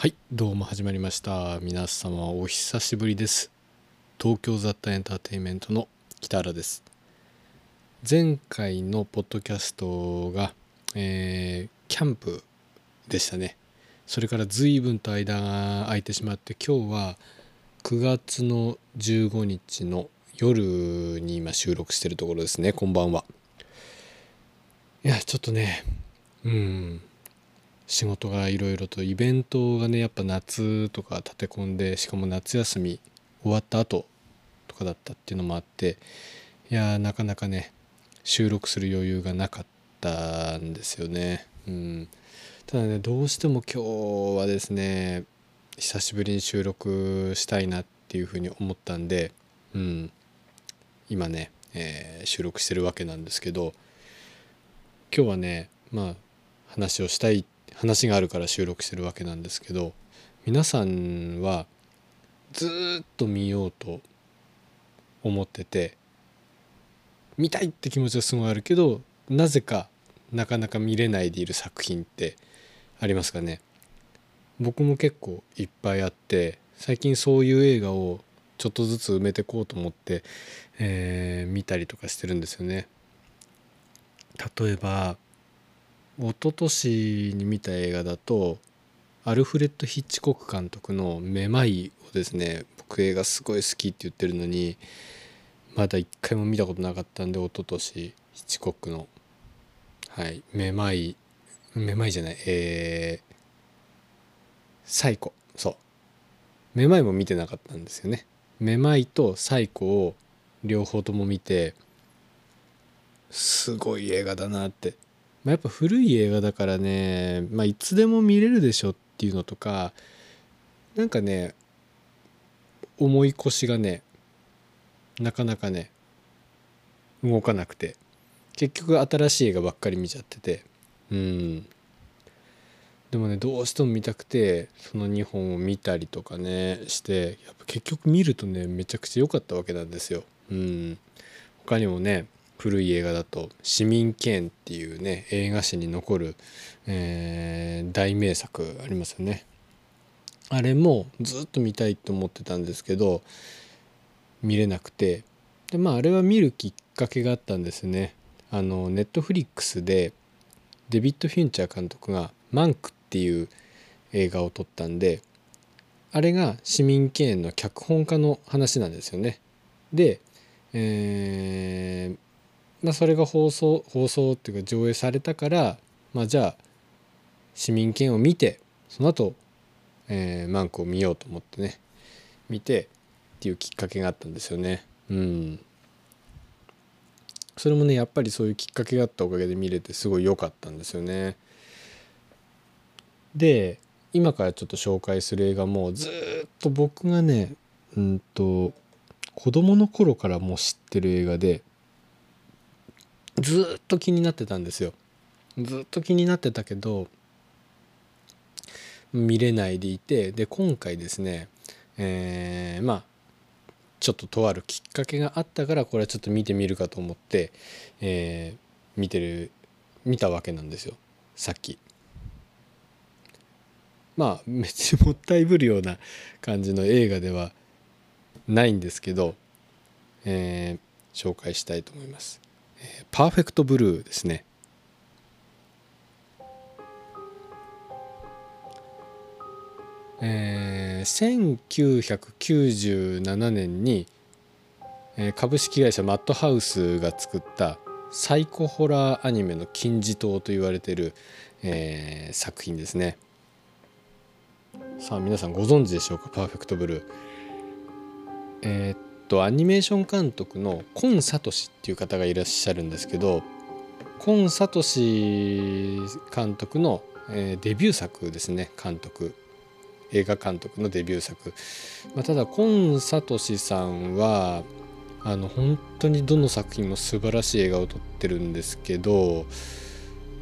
はいどうも始まりました。皆様お久しぶりです。東京雑多エンターテインメントの北原です。前回のポッドキャストが、えー、キャンプでしたね。それから随分と間が空いてしまって今日は9月の15日の夜に今収録してるところですねこんばんは。いやちょっとねうん。仕事がいろいろとイベントがねやっぱ夏とか立て込んでしかも夏休み終わった後とかだったっていうのもあっていやなかなかね収録する余裕がなかったんですよね。うん、ただねどうしても今日はですね久しぶりに収録したいなっていうふうに思ったんで、うん、今ね、えー、収録してるわけなんですけど今日はねまあ話をしたいっ話があるから収録してるわけなんですけど皆さんはずっと見ようと思ってて見たいって気持ちがすごいあるけどなぜかなかなか見れないでいる作品ってありますかね？僕も結構いっぱいあって最近そういう映画をちょっとずつ埋めてこうと思って、えー、見たりとかしてるんですよね。例えば一昨年に見た映画だとアルフレッド・ヒッチコック監督の「めまい」をですね僕映画すごい好きって言ってるのにまだ一回も見たことなかったんで一昨年ヒッチコックの。はい「めまい」めまいじゃないえー、サイコ。そう。めまいも見てなかったんですよね。めまいとサイコを両方とも見てすごい映画だなってまあ、やっぱ古い映画だからね、まあ、いつでも見れるでしょっていうのとかなんかね思い越しがねなかなかね動かなくて結局新しい映画ばっかり見ちゃっててうんでもねどうしても見たくてその2本を見たりとかねしてやっぱ結局見るとねめちゃくちゃ良かったわけなんですよ。うん他にもね古い映画だと「市民権」っていうね映画史に残る、えー、大名作ありますよね。あれもずっと見たいと思ってたんですけど見れなくてでまああれは見るきっかけがあったんですね。あのネットフリックスでデビッド・フィンチャー監督が「マンク」っていう映画を撮ったんであれが市民権の脚本家の話なんですよね。で、えーまあ、それが放送放送っていうか上映されたから、まあ、じゃあ市民権を見てその後、えー、マンクを見ようと思ってね見てっていうきっかけがあったんですよね。うん、それもねやっぱりそういうきっかけがあったおかげで見れてすごい良かったんですよね。で今からちょっと紹介する映画もずっと僕がねうんと子供の頃からもう知ってる映画でずっと気になってたんですよずっと気になってたけど見れないでいてで今回ですねえー、まあちょっととあるきっかけがあったからこれはちょっと見てみるかと思って、えー、見てる見たわけなんですよさっき。まあめっちゃもったいぶるような感じの映画ではないんですけど、えー、紹介したいと思います。パーフェクトブルーですね。えー、1997年に、えー、株式会社マットハウスが作ったサイコホラーアニメの金字塔と言われてる、えー、作品ですね。さあ皆さんご存知でしょうか？パーフェクトブルー。えー、っとアニメーション監督のコン・サトシっていう方がいらっしゃるんですけどコン・サトシ監督の、え、デビュー作ですね監督映画監督のデビュー作、まあ、ただコン・サトシさんはあの本当にどの作品も素晴らしい映画を撮ってるんですけど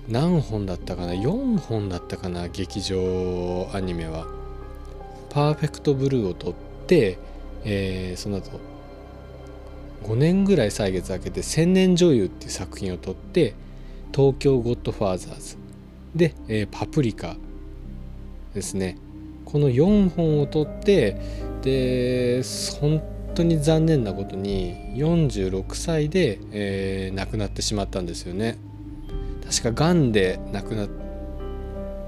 何本だったかな4本だったかな劇場アニメは。パーフェクトブルーを撮って、えー、その後5年ぐらい歳月空けて「千年女優」っていう作品を撮って「東京ゴッドファーザーズ」で、えー、パプリカですね。この4本を撮ってで本当に残念なことに46歳で、えー、亡くなってしまったんですよね。確かがんで亡くなっ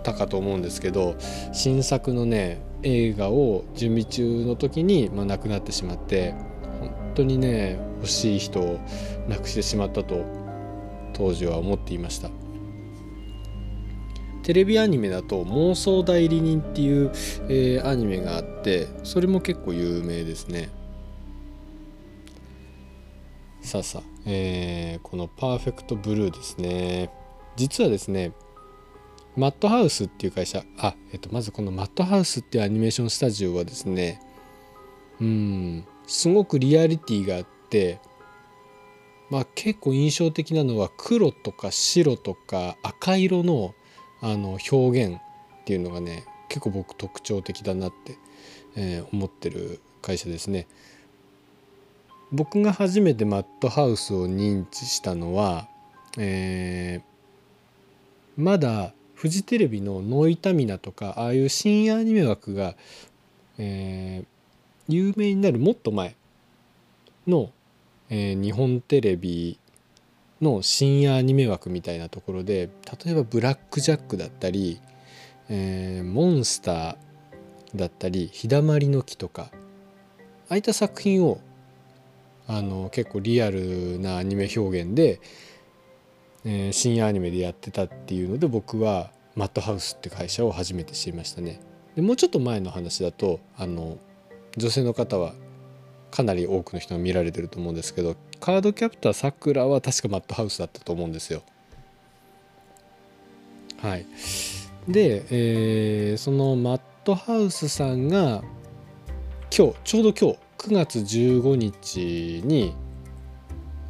たかと思うんですけど新作のね映画を準備中の時に、まあ、亡くなってしまって。当にね欲しい人を亡くしてしまったと当時は思っていました。テレビアニメだと「妄想代理人」っていう、えー、アニメがあってそれも結構有名ですね。さあさあ、えー、この「パーフェクトブルー」ですね。実はですねマットハウスっていう会社あ、えっと、まずこのマットハウスっていうアニメーションスタジオはですねうんすごくリアリティがあってまあ結構印象的なのは黒とか白とか赤色のあの表現っていうのがね結構僕特徴的だなって、えー、思ってる会社ですね。僕が初めてマットハウスを認知したのは、えー、まだフジテレビの「ノイタミナ」とかああいう深夜アニメ枠が、えー、有名になるもっと前の、えー、日本テレビの深夜アニメ枠みたいなところで例えば「ブラック・ジャック」だったり「えー、モンスター」だったり「日だまりの木」とかああいった作品をあの結構リアルなアニメ表現で、えー、深夜アニメでやってたっていうので僕はマットハウスって会社を初めて知りましたね。でもうちょっと前の話だとあの女性の方はかなり多くの人が見られてると思うんですけどカードキャプターさくらは確かマットハウスだったと思うんですよ。はい、で、えー、そのマットハウスさんが今日ちょうど今日9月15日に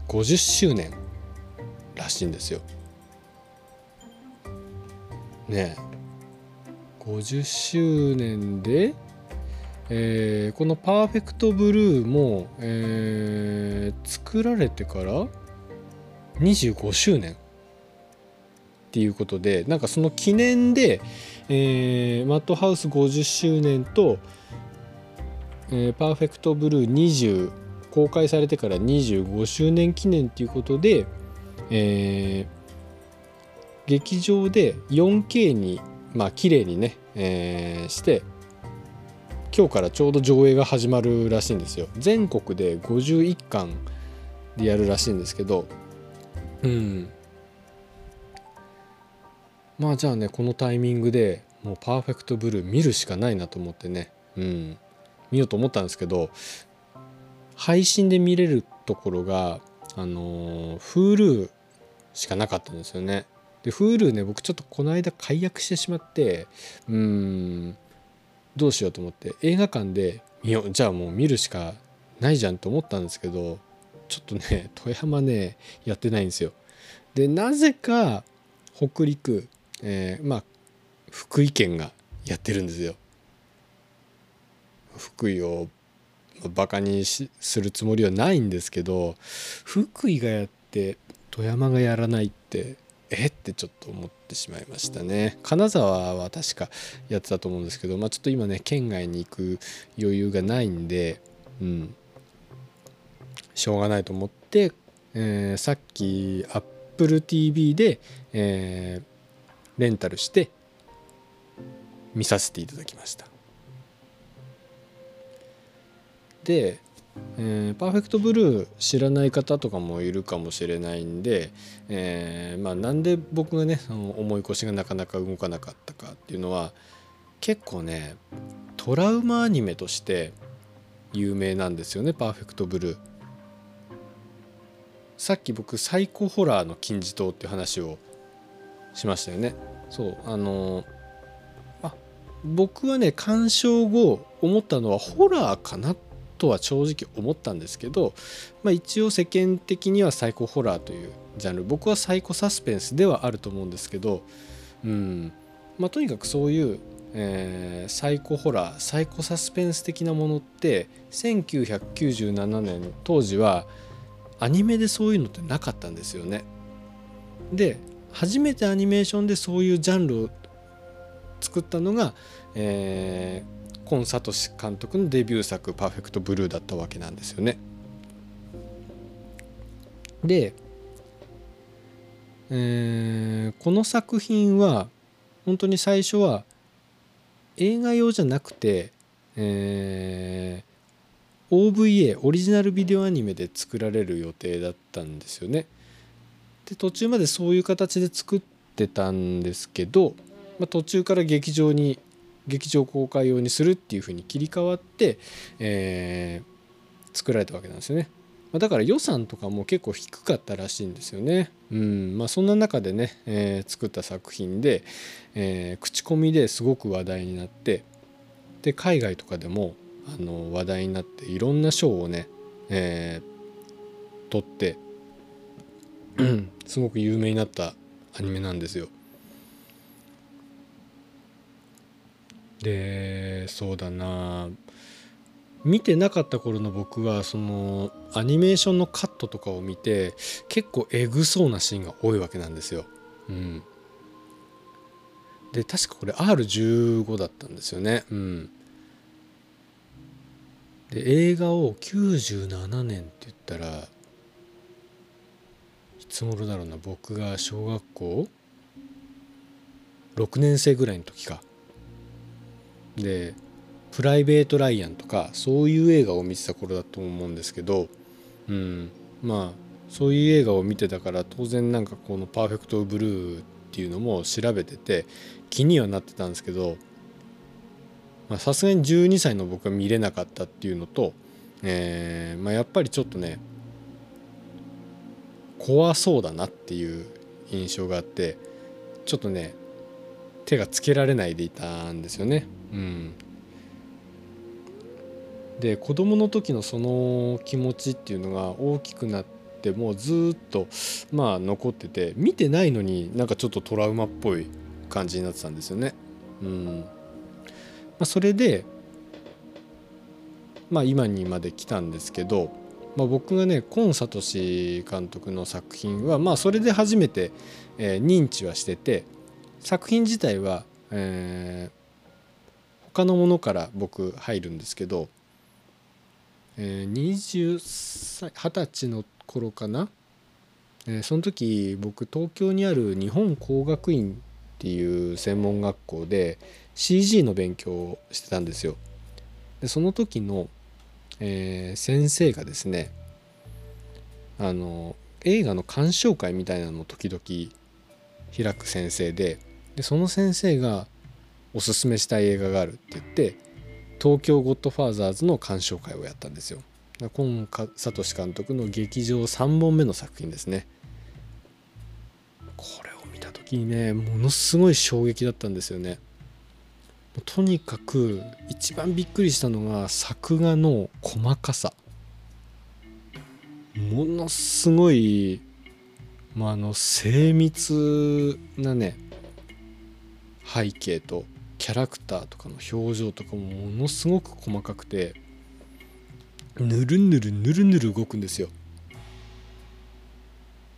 50周年らしいんですよ。ねえ50周年でえー、このパーフェクトブルーも、えー、作られてから25周年っていうことでなんかその記念で、えー、マットハウス50周年と、えー、パーフェクトブルー20公開されてから25周年記念っていうことで、えー、劇場で 4K にまあ綺麗にね、えー、して今日からちょうど上映が始まるらしいんですよ。全国で51巻でやるらしいんですけど。うん。まあじゃあねこのタイミングでもうパーフェクトブルー見るしかないなと思ってね。うん。見ようと思ったんですけど配信で見れるところがあの Hulu しかなかったんですよね。で Hulu ね僕ちょっとこの間解約してしまってうんどうしようと思って映画館で見ようじゃあもう見るしかないじゃんと思ったんですけどちょっとね 富山ねやってないんですよ。でなぜか北陸、えー、まあ福井県がやってるんですよ。福井をバカにするつもりはないんですけど福井がやって富山がやらないってえ？ってちょっと思ってしまいましたね。金沢は確かやってたと思うんですけど、まあ、ちょっと今ね県外に行く余裕がないんでうん。しょうがないと思って、えー、さっき AppleTV で、えー、レンタルして見させていただきました。でえー、パーフェクトブルー知らない方とかもいるかもしれないんで、えー、まあ、なんで僕がねその重い腰がなかなか動かなかったかっていうのは結構ねトラウマアニメとして有名なんですよねパーフェクトブルー。さっき僕サイコホラーの金字塔っていう話をしましたよね。そうあのあ僕はね鑑賞後思ったのはホラーかなってとは正直思ったんですけど、まあ、一応世間的にはサイコホラーというジャンル僕はサイコサスペンスではあると思うんですけど、うんまあ、とにかくそういう、えー、サイコホラーサイコサスペンス的なものって1997年の当時はアニメでそういうのってなかったんですよね。で初めてアニメーションでそういうジャンルを作ったのが、えー、コン・サト監督のデビュー作「パーフェクト・ブルー」だったわけなんですよね。で、えー、この作品は本当に最初は映画用じゃなくて、えー、OVA オリジナルビデオアニメで作られる予定だったんですよね。で途中までそういう形で作ってたんですけど、まあ、途中から劇場に劇場公開用にするっていう風に切り替わって、えー、作られたわけなんですよね。ま、だから予算とかも結構低かったらしいんですよね。うんまあ、そんな中でね、えー、作った作品で、えー、口コミですごく話題になってで海外とかでもあの話題になっていろんな賞をね、えー、取ってすごく有名になったアニメなんですよ。でそうだな見てなかった頃の僕はそのアニメーションのカットとかを見て結構エグそうなシーンが多いわけなんですよ。うん、で確かこれ R15 だったんですよね。うん、で映画を97年って言ったらいつ頃だろうな僕が小学校？6年生ぐらいの時か。でプライベート・ライアンとかそういう映画を見てた頃だと思うんですけど、うん、まあそういう映画を見てたから当然なんかこの「パーフェクト・ブルー」っていうのも調べてて気にはなってたんですけどさすがに12歳の僕は見れなかったっていうのと、えーまあ、やっぱりちょっとね怖そうだなっていう印象があってちょっとね手がつけられないでいたんですよね。うん、で子供の時のその気持ちっていうのが大きくなってもうずっとまあ残ってて見てないのになんかちょっとトラウマっぽい感じになってたんですよね。うんまあ、それでまあ今にまで来たんですけど、まあ、僕がねコン・サトシ監督の作品はまあそれで初めて、えー、認知はしてて作品自体は、えー、他のものから僕入るんですけどえー、20歳二十歳の頃かな、えー、その時僕東京にある日本工学院っていう専門学校で CG の勉強をしてたんですよ。でその時の、えー、先生がですねあの映画の鑑賞会みたいなのを時々開く先生ででその先生がおすすめしたい映画があるって言って東京ゴッドファーザーズの鑑賞会をやったんですよ。今聡監督の劇場3本目の作品ですね。これを見た時にねものすごい衝撃だったんですよね。とにかく一番びっくりしたのが作画の細かさ。ものすごい、まあ、あの精密なね背景とキャラクターとかの表情とかもものすごく細かくてぬるぬるぬるぬる動くんですよ。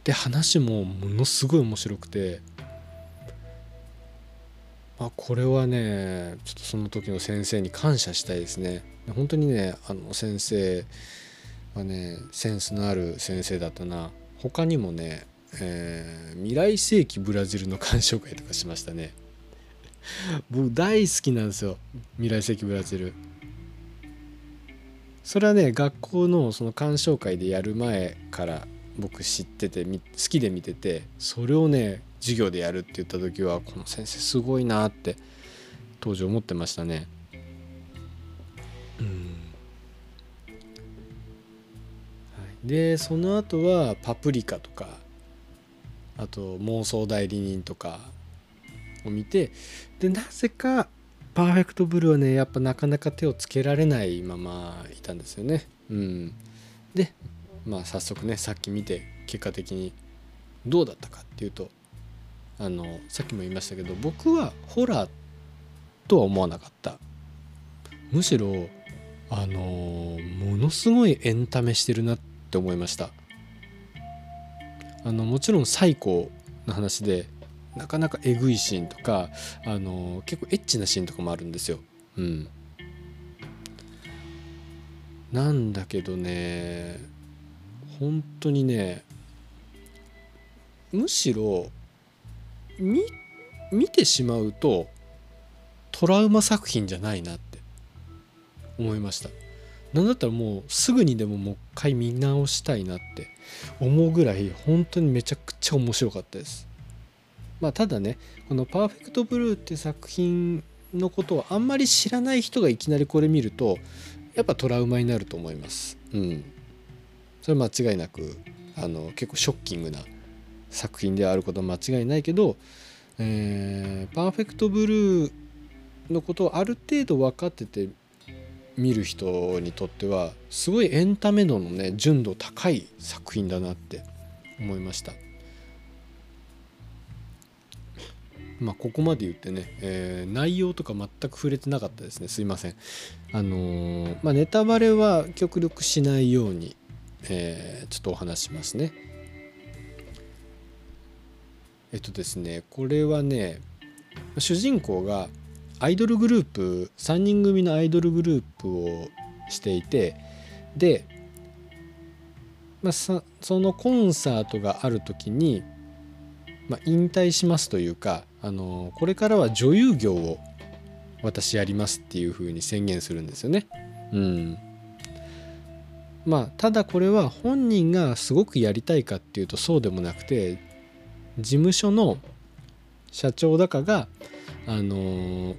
で話もものすごい面白くてまあこれはねちょっとその時の先生に感謝したいですね。本当にねあの先生はねセンスのある先生だったな他にもね、えー、未来世紀ブラジルの鑑賞会とかしましたね。僕大好きなんですよ。未来世紀ブラジル。それはね学校のその鑑賞会でやる前から僕知ってて好きで見ててそれをね授業でやるって言った時はこの先生すごいなって当時思ってましたね。うん、はい、でその後は「パプリカ」とかあと「妄想代理人」とかを見てでなぜかパーフェクトブルーはねやっぱなかなか手をつけられないままいたんですよね。うん、でまあ早速ねさっき見て結果的にどうだったかっていうとあのさっきも言いましたけど僕はホラーとは思わなかった。むしろあのものすごいエンタメしてるなって思いました。あのもちろん最高の話でなかなかえぐいシーンとかあの結構エッチなシーンとかもあるんですよ。うん、なんだけどね本当にねむしろ見てしまうとトラウマ作品じゃないなって思いました。なんだったらもうすぐにでももう一回見直したいなって思うぐらい本当にめちゃくちゃ面白かったです。まあただねこの「パーフェクトブルー」って作品のことをあんまり知らない人がいきなりこれ見るとやっぱトラウマになると思いますうんそれ間違いなくあの結構ショッキングな作品であることは間違いないけど、えー、パーフェクトブルーのことをある程度分かってて見る人にとってはすごいエンタメ度のね純度高い作品だなって思いました。まあ、ここまで言ってね、えー、内容とか全く触れてなかったですねすいません。あのー、まあ、ネタバレは極力しないように、えー、ちょっとお話しますね。えっとですねこれはね主人公がアイドルグループ3人組のアイドルグループをしていてで、まあ、そのコンサートがある時に、まあ、引退しますというかあのこれからは女優業を私やりますっていうふうに宣言するんですよね。うん、まあただこれは本人がすごくやりたいかっていうとそうでもなくて事務所の社長だかがあの、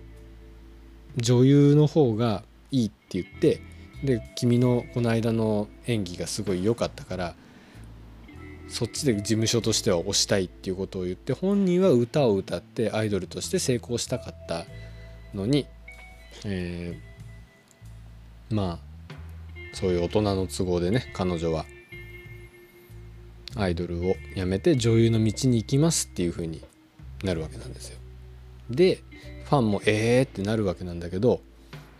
女優の方がいいって言ってで君のこの間の演技がすごい良かったからそっちで事務所としては推したいっていうことを言って本人は歌を歌ってアイドルとして成功したかったのに、えー、まあそういう大人の都合でね彼女はアイドルを辞めて女優の道に行きますっていう風になるわけなんですよ。でファンもえーってなるわけなんだけど、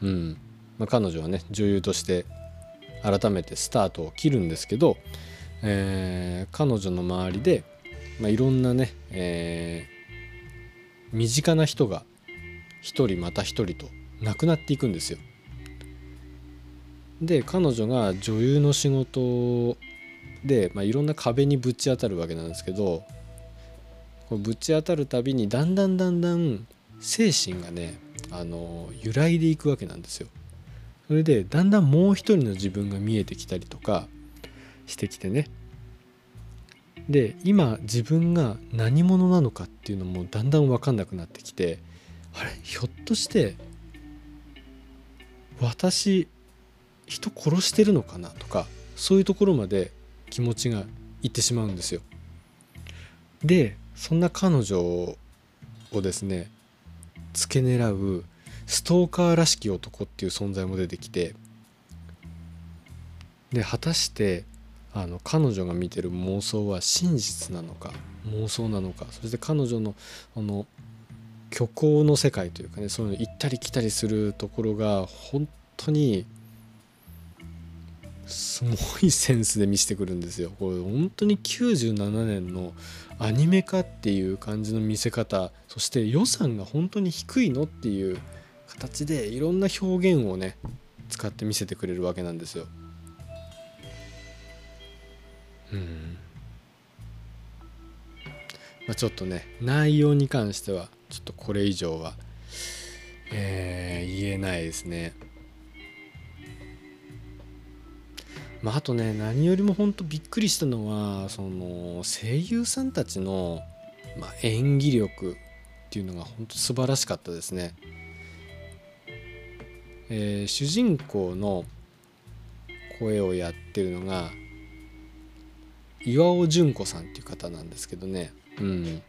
うんまあ、彼女はね女優として改めてスタートを切るんですけど、えー、彼女の周りで、まあ、いろんなね、えー、身近な人が一人また一人と亡くなっていくんですよ。で彼女が女優の仕事で、まあ、いろんな壁にぶち当たるわけなんですけどこうぶち当たるたびにだんだんだんだん精神がねあの揺らいでいくわけなんですよ。それでだんだんもう一人の自分が見えてきたりとかしてきてねで今自分が何者なのかっていうのもだんだん分かんなくなってきてあれひょっとして私人殺してるのかなとかそういうところまで気持ちがいってしまうんですよ。でそんな彼女をですね付け狙うストーカーらしき男っていう存在も出てきてで果たしてあの彼女が見てる妄想は真実なのか妄想なのかそして彼女のあの虚構の世界というかねそういうの行ったり来たりするところが本当にすごいセンスで見せてくるんですよ。これ本当に97年のアニメ化っていう感じの見せ方そして予算が本当に低いのっていう形でいろんな表現をね使って見せてくれるわけなんですよ。うんまあ、ちょっとね内容に関してはちょっとこれ以上は、えー、言えないですね。まあ、あとね何よりも本当びっくりしたのはその声優さんたちの、まあ、演技力っていうのが本当素晴らしかったですね。えー、主人公の声をやってるのが岩尾純子さんっていう方なんですけどね。うん、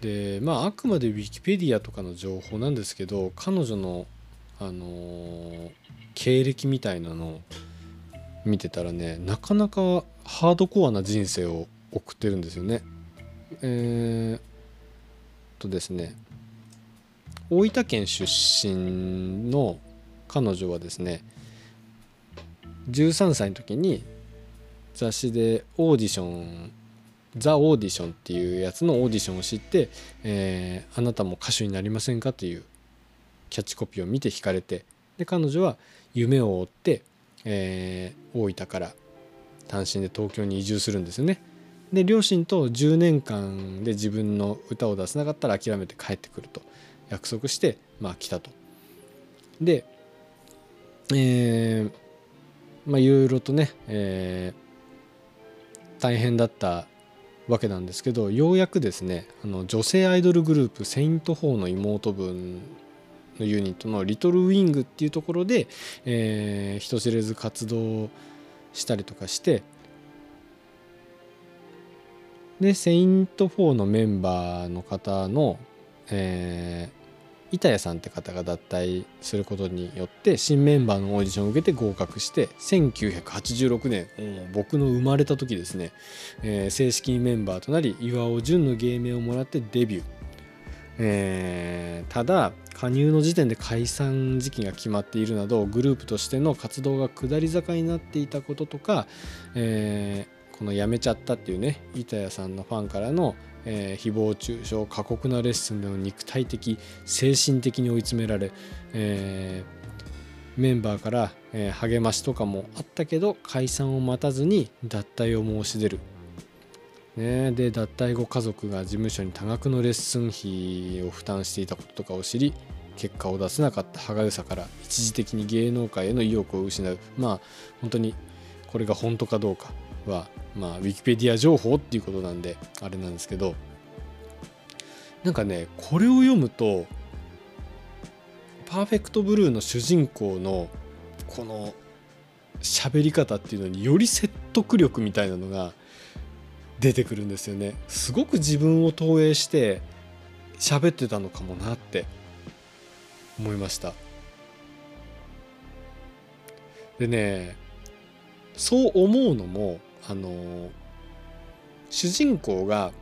でまああくまでウィキペディアとかの情報なんですけど彼女の、あのー、経歴みたいなのを見てたらねなかなかハードコアな人生を送ってるんですよね。えー、とですね大分県出身の彼女はですね13歳の時に雑誌でオーディションザ・オーディションっていうやつのオーディションを知って、えーあなたも歌手になりませんか?」というキャッチコピーを見て惹かれてで彼女は夢を追って、えー大分から単身で東京に移住するんですよね。で両親と10年間で自分の歌を出せなかったら諦めて帰ってくると約束してまあ来たと。でえーまあいろいろとね、えー大変だったわけなんですけどようやくですねあの女性アイドルグループセイント・フォーの妹分のユニットのリトルウィングっていうところで、えー人知れず活動したりとかしてでセイント・フォーのメンバーの方の、えー板谷さんって方が脱退することによって新メンバーのオーディションを受けて合格して1986年僕の生まれた時ですね、えー正式にメンバーとなり岩尾淳の芸名をもらってデビュー、えーただ加入の時点で解散時期が決まっているなどグループとしての活動が下り坂になっていたこととか、えーこの辞めちゃったっていうね板谷さんのファンからの、えー誹謗中傷過酷なレッスンでの肉体的精神的に追い詰められ、えーメンバーから、えー励ましとかもあったけど解散を待たずに脱退を申し出る。ね、で脱退後家族が事務所に多額のレッスン費を負担していたこととかを知り結果を出せなかった歯がゆさから一時的に芸能界への意欲を失うまあ本当にこれが本当かどうかはまあウィキペディア情報っていうことなんであれなんですけどなんかねこれを読むとパーフェクトブルーの主人公のこの喋り方っていうのにより説得力みたいなのが出てくるんですよね。すごく自分を投影して喋ってたのかもなって思いました。でねそう思うのもあの主人公が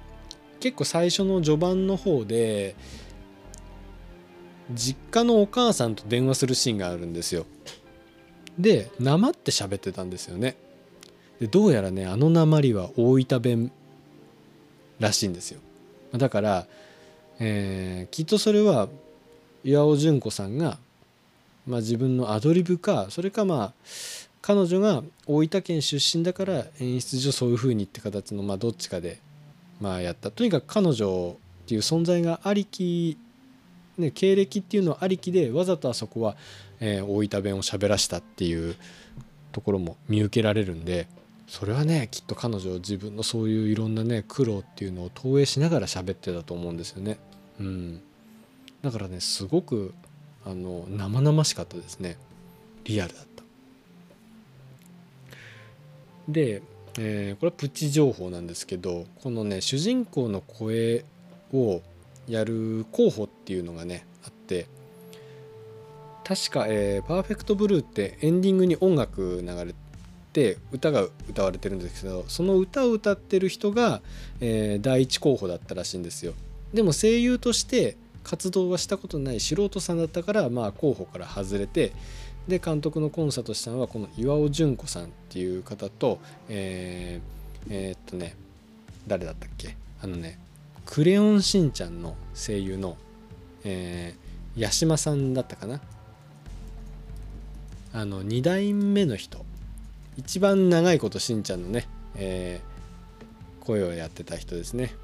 結構最初の序盤の方で実家のお母さんと電話するシーンがあるんですよ。でなまって喋ってたんですよね。でどうやらねあのなまりは大分弁らしいんですよ。だから、えーきっとそれは岩尾純子さんが、まあ、自分のアドリブかそれかまあ彼女が大分県出身だから演出上そういう風にって形のまあどっちかでまあやったとにかく彼女っていう存在がありき、ね、経歴っていうのありきでわざとあそこは、えー大分弁を喋らしたっていうところも見受けられるんでそれはねきっと彼女自分のそういういろんなね苦労っていうのを投影しながら喋ってたと思うんですよね。うん、だからねすごくあの生々しかったですねリアルだった。で、えーこれはプチ情報なんですけどこのね主人公の声をやる候補っていうのがねあって確か、えーパーフェクトブルー」ってエンディングに音楽流れて歌が歌われてるんですけどその歌を歌ってる人が、えー第一候補だったらしいんですよ。でも声優として活動はしたことない素人さんだったから、まあ、候補から外れてで監督のコンサートしたのはこの岩尾純子さんっていう方とえーえーっとね誰だったっけ？あのね「クレヨンしんちゃん」の声優の、えー八島さんだったかな？あの2代目の人。一番長いことしんちゃんのね、えー声をやってた人ですね。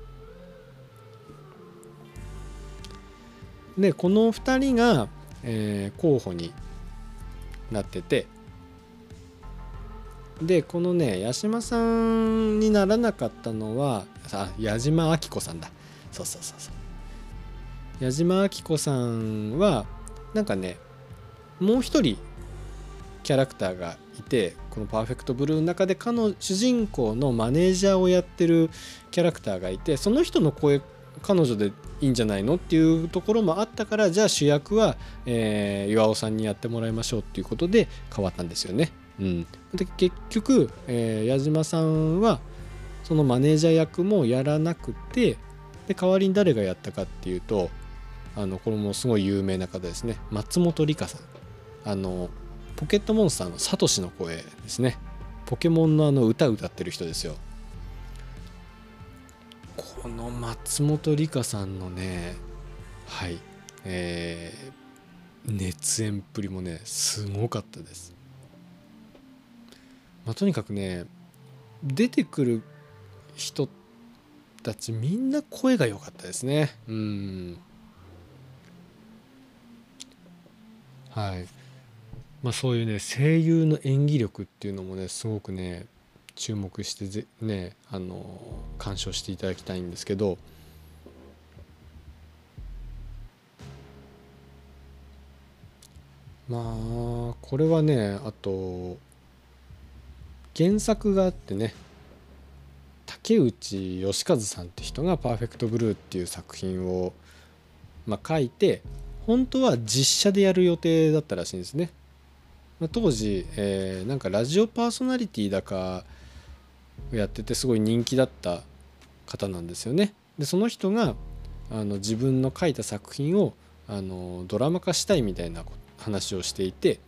でこの2人が、えー候補になってて。でこのね八島さんにならなかったのはあ矢島明子さんだ。そうそうそうそう。矢島明子さんはなんかねもう一人キャラクターがいてこの「パーフェクトブルー」の中で彼の主人公のマネージャーをやってるキャラクターがいてその人の声彼女でいいんじゃないのっていうところもあったからじゃあ主役は、えー岩尾さんにやってもらいましょうっていうことで変わったんですよね。うん、で結局、えー矢島さんはそのマネージャー役もやらなくてで代わりに誰がやったかっていうとあのこれもすごい有名な方ですね。松本里香さん。あのポケットモンスターのサトシの声ですね。ポケモンのあの歌歌ってる人ですよ。この松本梨香さんのねはいえー、熱演っぷりもねすごかったです、まあ、とにかくね出てくる人たちみんな声が良かったですね。うん。はい。まあそういうね声優の演技力っていうのもねすごくね注目してぜねあの鑑賞していただきたいんですけどまあこれはねあと原作があってね竹内義和さんって人が「パーフェクトブルー」っていう作品を、まあ、書いて本当は実写でやる予定だったらしいんですね。まあ、当時、えー、なんかラジオパーソナリティだかやっててすごい人気だった方なんですよね。でその人があの自分の書いた作品をあのドラマ化したいみたいな話をしていて、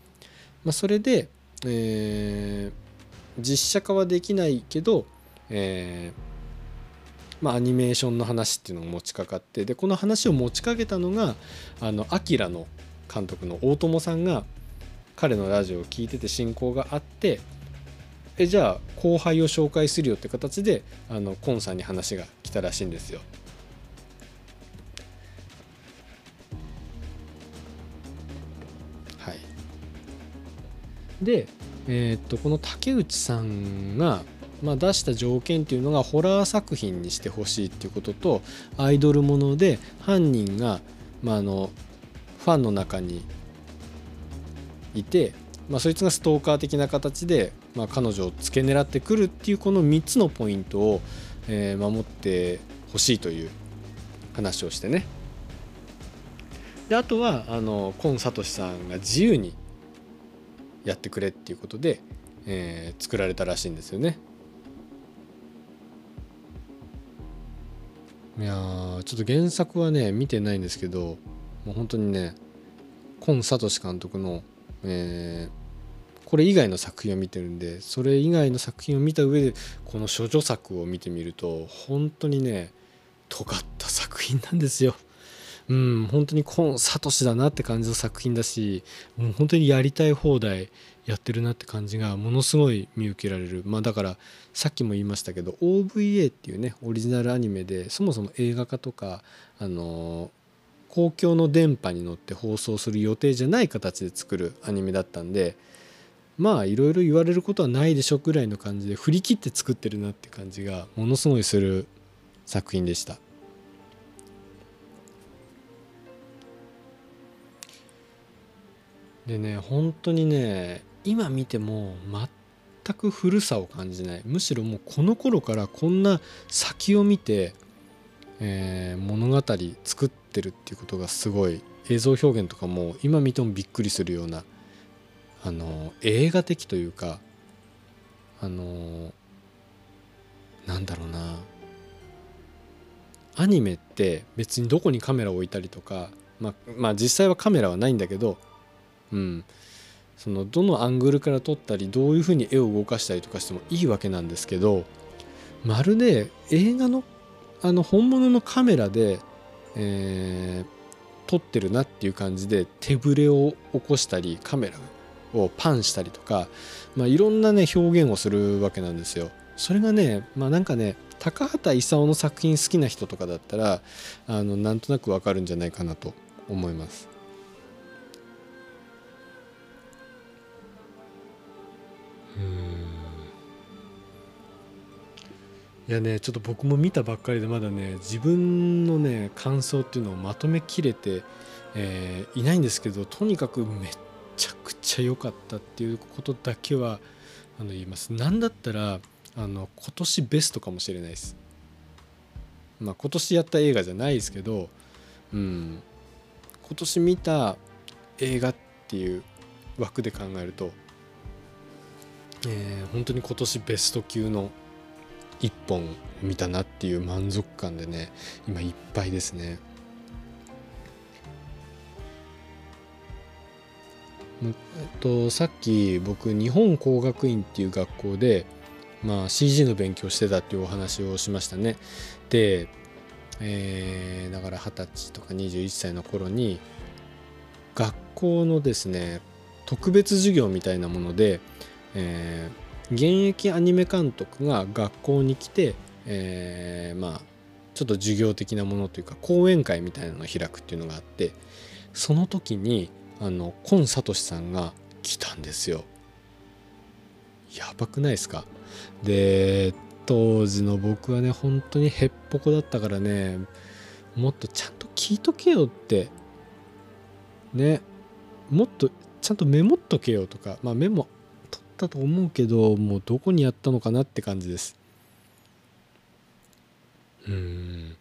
まあ、それで、えー、実写化はできないけど、えー、まあ、アニメーションの話っていうのを持ちかかってでこの話を持ちかけたのがあのアキラの監督の大友さんが彼のラジオを聞いてて親交があってえじゃあ後輩を紹介するよって形であのコンさんに話が来たらしいんですよ。はい、で、えー、っとこの竹内さんが、まあ、出した条件っていうのがホラー作品にしてほしいっていうこととアイドルもので犯人が、まあ、あのファンの中にいてまあ、そいつがストーカー的な形で、まあ、彼女を付け狙ってくるっていうこの3つのポイントを、えー、守ってほしいという話をしてねであとはあのコン・サトシさんが自由にやってくれっていうことで、えー、作られたらしいんですよね。いやちょっと原作はね見てないんですけどもう本当にねコン・サトシ監督のえー、これ以外の作品を見てるんでそれ以外の作品を見た上でこの処女作を見てみると本当にね尖った作品なんですよ。うん、本当にコン・サトシだなって感じの作品だしもう本当にやりたい放題やってるなって感じがものすごい見受けられるまあだからさっきも言いましたけど OVA っていうねオリジナルアニメでそもそも映画化とかあの公共の電波に乗って放送する予定じゃない形で作るアニメだったんでまあいろいろ言われることはないでしょぐらいの感じで振り切って作ってるなって感じがものすごいする作品でした。でね本当にね今見ても全く古さを感じないむしろもうこの頃からこんな先を見てえー、物語作ってるっていうことがすごい映像表現とかも今見てもびっくりするようなあの映画的というかあのなんだろうな。アニメって別にどこにカメラを置いたりとか、まあ、まあ実際はカメラはないんだけど、うん、そのどのアングルから撮ったりどういうふうに絵を動かしたりとかしてもいいわけなんですけどまるで映画のあの本物のカメラで、えー、撮ってるなっていう感じで手ぶれを起こしたりカメラをパンしたりとか、まあ、いろんなね表現をするわけなんですよ。それがねまあなんかね高畑勲の作品好きな人とかだったらあのなんとなくわかるんじゃないかなと思います。いやねちょっと僕も見たばっかりでまだね自分のね感想っていうのをまとめきれて、えー、いないんですけどとにかくめっちゃくちゃ良かったっていうことだけはあの言います。何だったらあの今年ベストかもしれないです。まあ今年やった映画じゃないですけどうん。今年見た映画っていう枠で考えると、えー、本当に今年ベスト級の一本見たなっていう満足感でね今いっぱいですね。えっと、さっき僕日本工学院っていう学校で、まあ、CG の勉強してたっていうお話をしましたね。でえー、だから二十歳とか21歳の頃に学校のですね特別授業みたいなもので、えー、現役アニメ監督が学校に来て、えー、まあちょっと授業的なものというか講演会みたいなのを開くっていうのがあってその時にあの今聡さんが来たんですよ。やばくないですか？で当時の僕はね本当にへっぽこだったからねもっとちゃんと聞いとけよってねもっとちゃんとメモっとけよとかまあメモ取ったと思うけどもうどこにやったのかなって感じです。うん。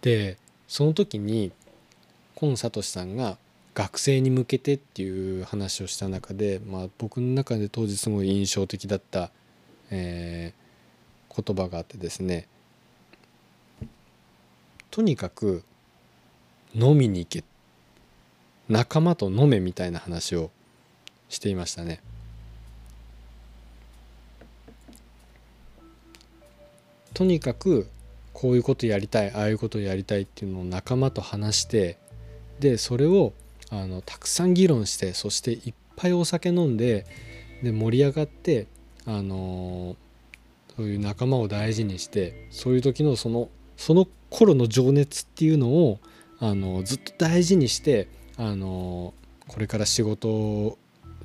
でその時に今聡さんが学生に向けてっていう話をした中で、まあ、僕の中で当時すごい印象的だった、えー、言葉があってですねとにかく飲みに行け仲間と飲めみたいな話をしていましたね。とにかくこういうことやりたいああいうことやりたいっていうのを仲間と話してでそれをあのたくさん議論してそしていっぱいお酒飲んでで盛り上がってあのそういう仲間を大事にしてそういう時のそのその頃の情熱っていうのをあのずっと大事にしてあのこれから仕事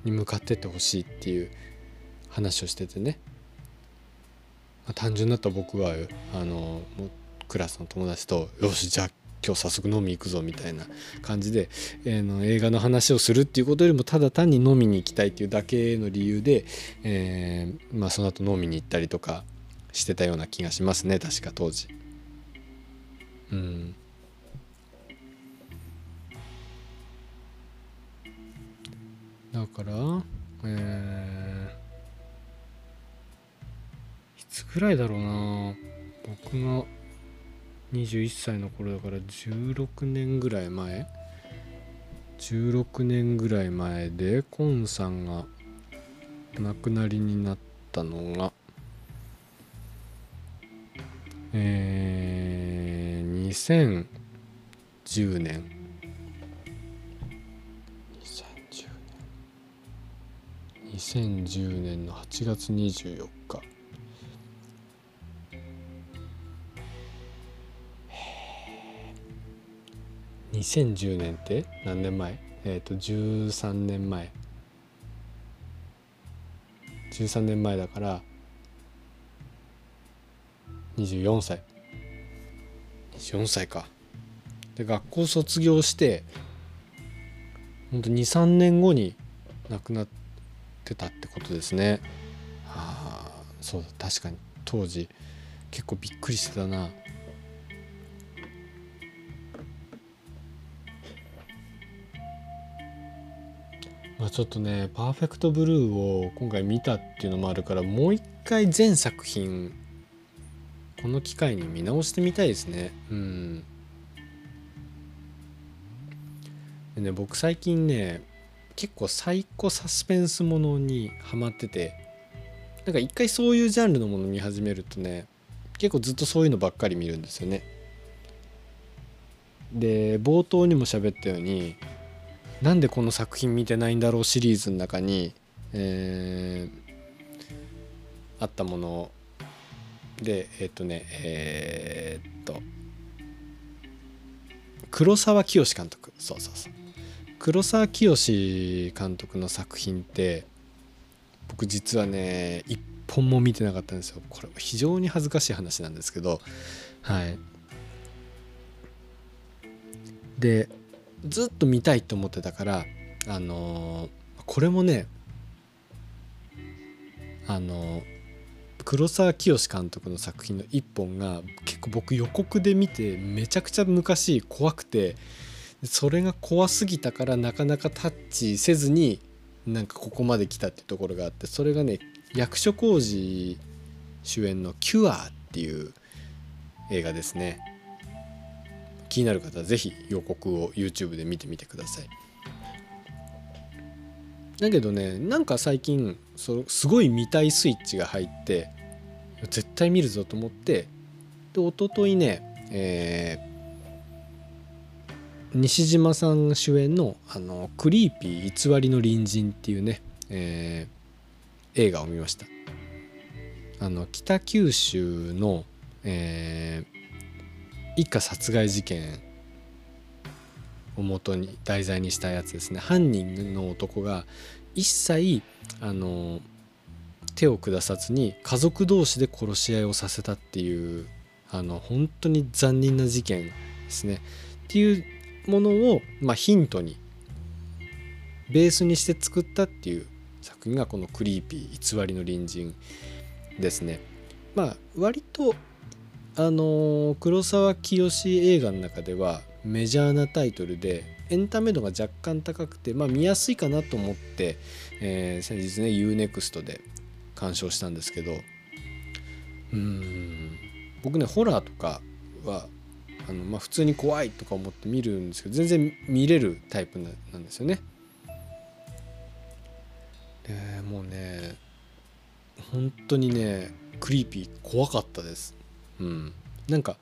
に向かってってほしいっていう話をしててね、まあ、単純だった僕はあのクラスの友達と「よしじゃあ今日早速飲み行くぞみたいな感じで、えー、の映画の話をするっていうことよりもただ単に飲みに行きたいっていうだけの理由で、えー、まあ、その後飲みに行ったりとかしてたような気がしますね確か当時。うんだからえー、いつぐらいだろうな僕が21歳の頃だから16年ぐらい前？16年ぐらい前でコンさんが亡くなりになったのがえー、2010年。2010年。の8月24日。2010年って？何年前？えっ、ー、と13年前。13年前だから24歳24歳か。で学校卒業してほんと23年後に亡くなってたってことですね。ああそうだ確かに。当時結構びっくりしてたな。まあ、ちょっとね「パーフェクトブルー」を今回見たっていうのもあるからもう一回全作品この機会に見直してみたいですね。うん。でね僕最近ね結構サイコサスペンスものにハマっててなんか一回そういうジャンルのもの見始めるとね結構ずっとそういうのばっかり見るんですよね。で冒頭にも喋ったようになんでこの作品見てないんだろうシリーズの中に、えー、あったものでえっ、ー、とねえー、っと黒沢清監督。そうそうそう。黒沢清監督の作品って僕実はね一本も見てなかったんですよ。これ非常に恥ずかしい話なんですけど。はい。でずっと見たいと思ってたからあのー、これもねあのー、黒沢清監督の作品の一本が結構僕予告で見てめちゃくちゃ昔怖くてそれが怖すぎたからなかなかタッチせずになんかここまで来たっていうところがあってそれがね役所広司主演の「キュア」っていう映画ですね。気になる方は是非予告を YouTube で見てみてください。だけどねなんか最近そすごい見たいスイッチが入って絶対見るぞと思ってで一昨日ねえー、西島さん主演の「あのクリーピー偽りの隣人」っていうね、えー、映画を見ました。あの北九州の、えー、一家殺害事件をもとに題材にしたやつですね犯人の男が一切あの手を下さずに家族同士で殺し合いをさせたっていうあの本当に残忍な事件ですねっていうものを、まあ、ヒントにベースにして作ったっていう作品がこの「クリーピー偽りの隣人」ですね。まあ割とあの黒沢清映画の中ではメジャーなタイトルでエンタメ度が若干高くて、まあ、見やすいかなと思って、えー、先日ね UNEXT で鑑賞したんですけどうん僕ねホラーとかはあの、まあ、普通に怖いとか思って見るんですけど全然見れるタイプなんですよね。でもうね本当にねクリーピー怖かったです。うん、なんか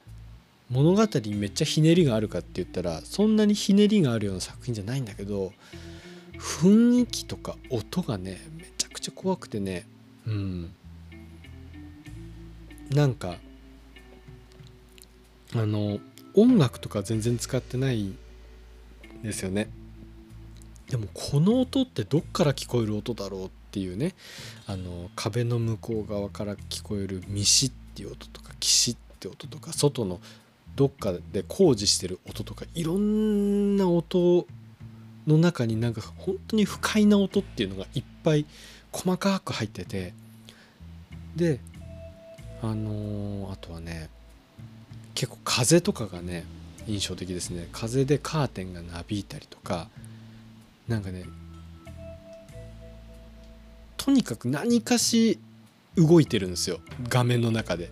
物語にめっちゃひねりがあるかって言ったらそんなにひねりがあるような作品じゃないんだけど雰囲気とか音がねめちゃくちゃ怖くてね。うん。なんかあの音楽とか全然使ってないんですよね。でもこの音ってどっから聞こえる音だろうっていうね。あの壁の向こう側から聞こえる「ミシ」っていう音とか「キシ」って音とか外のどっかで工事してる音とかいろんな音の中になんか本当に不快な音っていうのがいっぱい細かく入っててであのー、あとはね結構風とかがね印象的ですね。風でカーテンがなびいたりとかなんかねとにかく何かし動いてるんですよ画面の中で。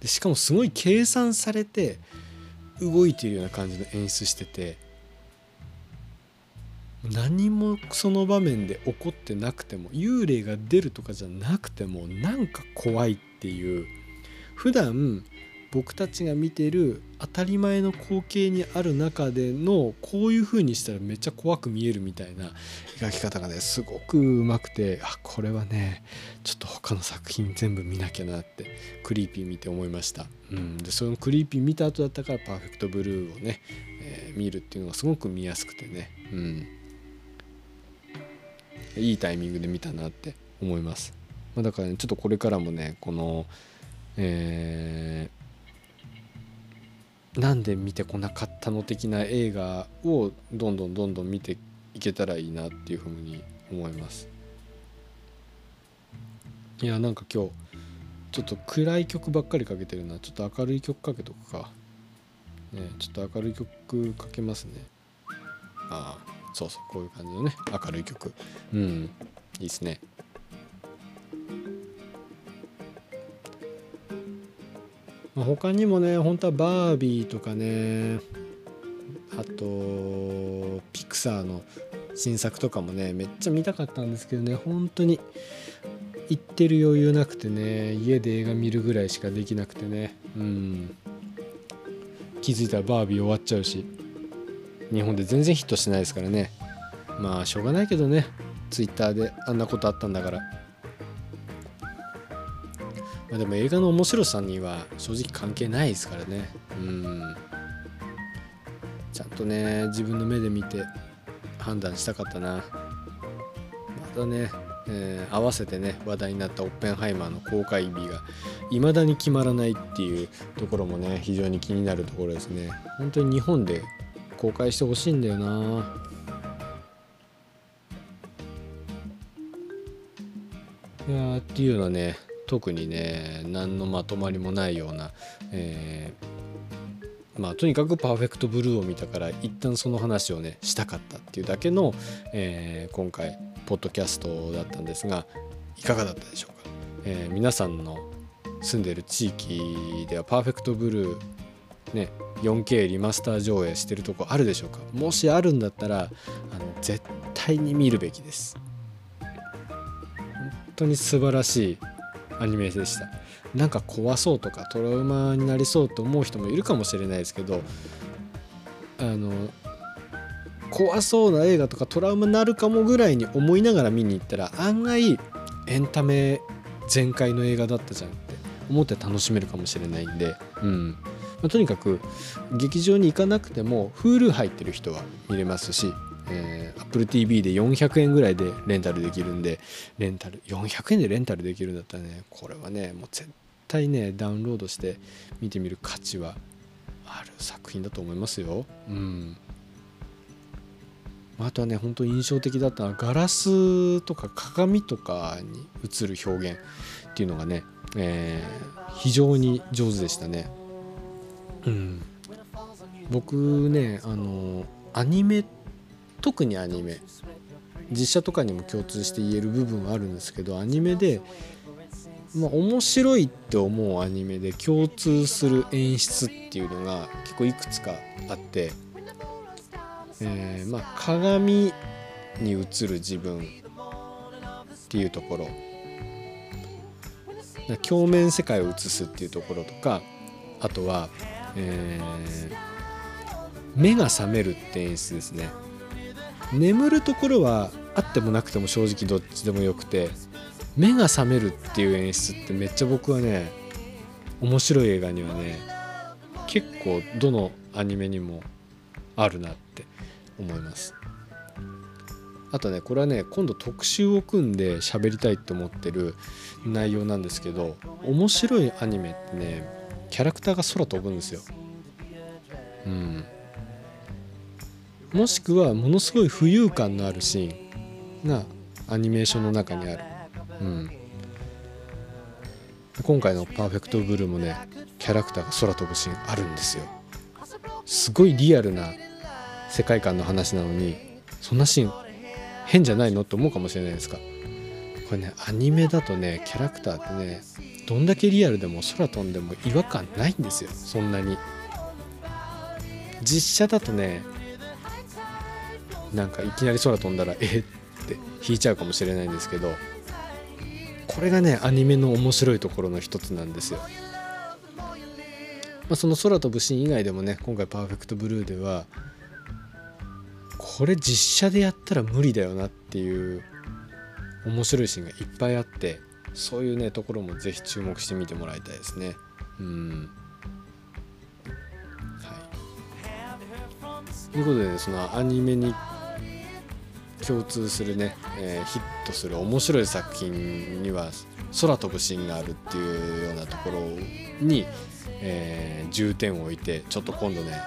でしかもすごい計算されて動いてるような感じの演出してて何もその場面で起こってなくても幽霊が出るとかじゃなくてもなんか怖いっていう普段僕たちが見てる当たり前の光景にある中でのこういう風にしたらめっちゃ怖く見えるみたいな描き方がねすごくうまくてあこれはねちょっと他の作品全部見なきゃなってクリーピー見て思いました、うん、でそのクリーピー見た後だったからパーフェクトブルーをね、えー、見るっていうのがすごく見やすくてね。うん。いいタイミングで見たなって思います、まあ、だからねちょっとこれからもねこのえーなんで見てこなかったの的な映画をどんどんどんどん見ていけたらいいなっていうふうに思います。いやなんか今日ちょっと暗い曲ばっかりかけてるな。ちょっと明るい曲かけとくか。ねちょっと明るい曲かけますね。ああそうそうこういう感じのね明るい曲。うん。いいっすね。まあ、他にもね本当はバービーとかねあとピクサーの新作とかもねめっちゃ見たかったんですけどね本当に行ってる余裕なくてね家で映画見るぐらいしかできなくてねうん。気づいたらバービー終わっちゃうし日本で全然ヒットしてないですからね。まあしょうがないけどねツイッターであんなことあったんだから。まあ、でも映画の面白さには正直関係ないですからね。うん。ちゃんとね自分の目で見て判断したかったな。またね、えー、合わせてね話題になったオッペンハイマーの公開日が未だに決まらないっていうところもね非常に気になるところですね。本当に日本で公開してほしいんだよな。いやっていうようなね特にね何のまとまりもないような、えー、まあとにかくパーフェクトブルーを見たから一旦その話をねしたかったっていうだけの、えー、今回ポッドキャストだったんですがいかがだったでしょうか、えー、皆さんの住んでる地域ではパーフェクトブルーね 4K リマスター上映してるとこあるでしょうか？もしあるんだったらあの絶対に見るべきです。本当に素晴らしいアニメでした。なんか怖そうとかトラウマになりそうと思う人もいるかもしれないですけどあの怖そうな映画とかトラウマになるかもぐらいに思いながら見に行ったら案外エンタメ全開の映画だったじゃんって思って楽しめるかもしれないんで、うん。まあ、とにかく劇場に行かなくても Hulu 入ってる人は見れますし、えー、Apple TV で400円ぐらいでレンタルできるんでレンタル400円でレンタルできるんだったらねこれはねもう絶対ねダウンロードして見てみる価値はある作品だと思いますよ。うんあとはね本当印象的だったのはガラスとか鏡とかに映る表現っていうのがね、えー、非常に上手でしたね。うん、僕ねあのアニメ特にアニメ。実写とかにも共通して言える部分はあるんですけどアニメで、まあ、面白いって思うアニメで共通する演出っていうのが結構いくつかあってえー、まあ、鏡に映る自分っていうところ。鏡面世界を映すっていうところとかあとは、えー、目が覚めるって演出ですね。眠るところはあってもなくても正直どっちでもよくて目が覚めるっていう演出ってめっちゃ僕はね面白い映画にはね結構どのアニメにもあるなって思います。あとねこれはね今度特集を組んで喋りたいと思ってる内容なんですけど面白いアニメってねキャラクターが空飛ぶんですよ。うん。もしくはものすごい浮遊感のあるシーンがアニメーションの中にある。うん。今回の「パーフェクトブルー」もねキャラクターが空飛ぶシーンあるんですよ。すごいリアルな世界観の話なのにそんなシーン変じゃないのって思うかもしれないですか。これねアニメだとねキャラクターってねどんだけリアルでも空飛んでも違和感ないんですよ。そんなに。実写だとねなんかいきなり空飛んだらえって引いちゃうかもしれないんですけどこれがねアニメの面白いところの一つなんですよ、まあ、その空飛ぶシーン以外でもね今回「パーフェクトブルー」ではこれ実写でやったら無理だよなっていう面白いシーンがいっぱいあってそういうねところもぜひ注目してみてもらいたいですね。うん。はい、ということで、ね、そのアニメに共通するね、えー、ヒットする面白い作品には空飛ぶシーンがあるっていうようなところに、えー、重点を置いてちょっと今度ね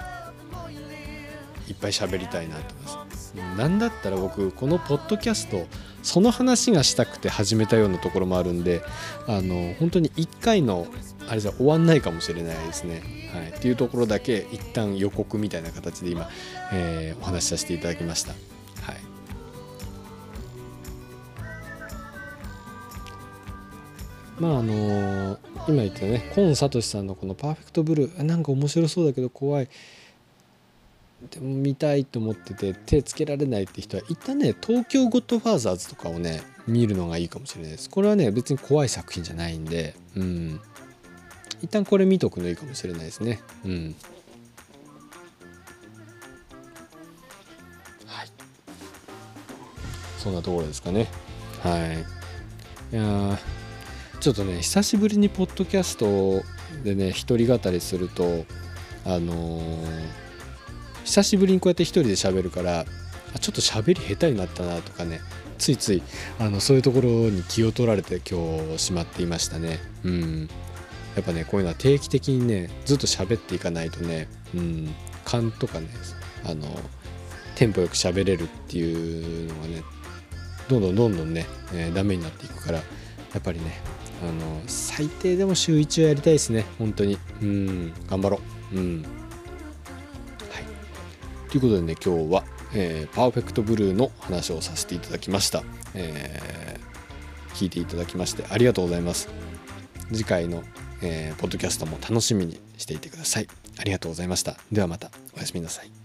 いっぱい喋りたいなと思います。なんだったら僕このポッドキャストその話がしたくて始めたようなところもあるんであの本当に1回のあれじゃ終わんないかもしれないですね。はい、っていうところだけ一旦予告みたいな形で今、えー、お話しさせていただきました。まああの、今言ったねコン・サトシさんのこの「パーフェクトブルー」なんか面白そうだけど怖い。でも見たいと思ってて手つけられないって人は一旦ね。東京ゴッドファーザーズとかをね見るのがいいかもしれないです。これはね別に怖い作品じゃないんでうん。一旦これ見とくのいいかもしれないですね。うん。はい。そんなところですかね。はい。いやちょっとね久しぶりにポッドキャストでね一人語りするとあのー久しぶりにこうやって一人で喋るからちょっと喋り下手になったなとかねついついあのそういうところに気を取られて今日しまっていましたね。うん。やっぱねこういうのは定期的にねずっと喋っていかないとねうん勘とかねあのテンポよく喋れるっていうのがねどんどんどんどんね、えー、ダメになっていくからやっぱりねあの最低でも週1はやりたいですね。本当に。うん。頑張ろう。うん。はい。ということでね今日は、えー、パーフェクトブルーの話をさせていただきました、えー、聞いていただきましてありがとうございます。次回の、えー、ポッドキャストも楽しみにしていてください。ありがとうございました。ではまた。おやすみなさい「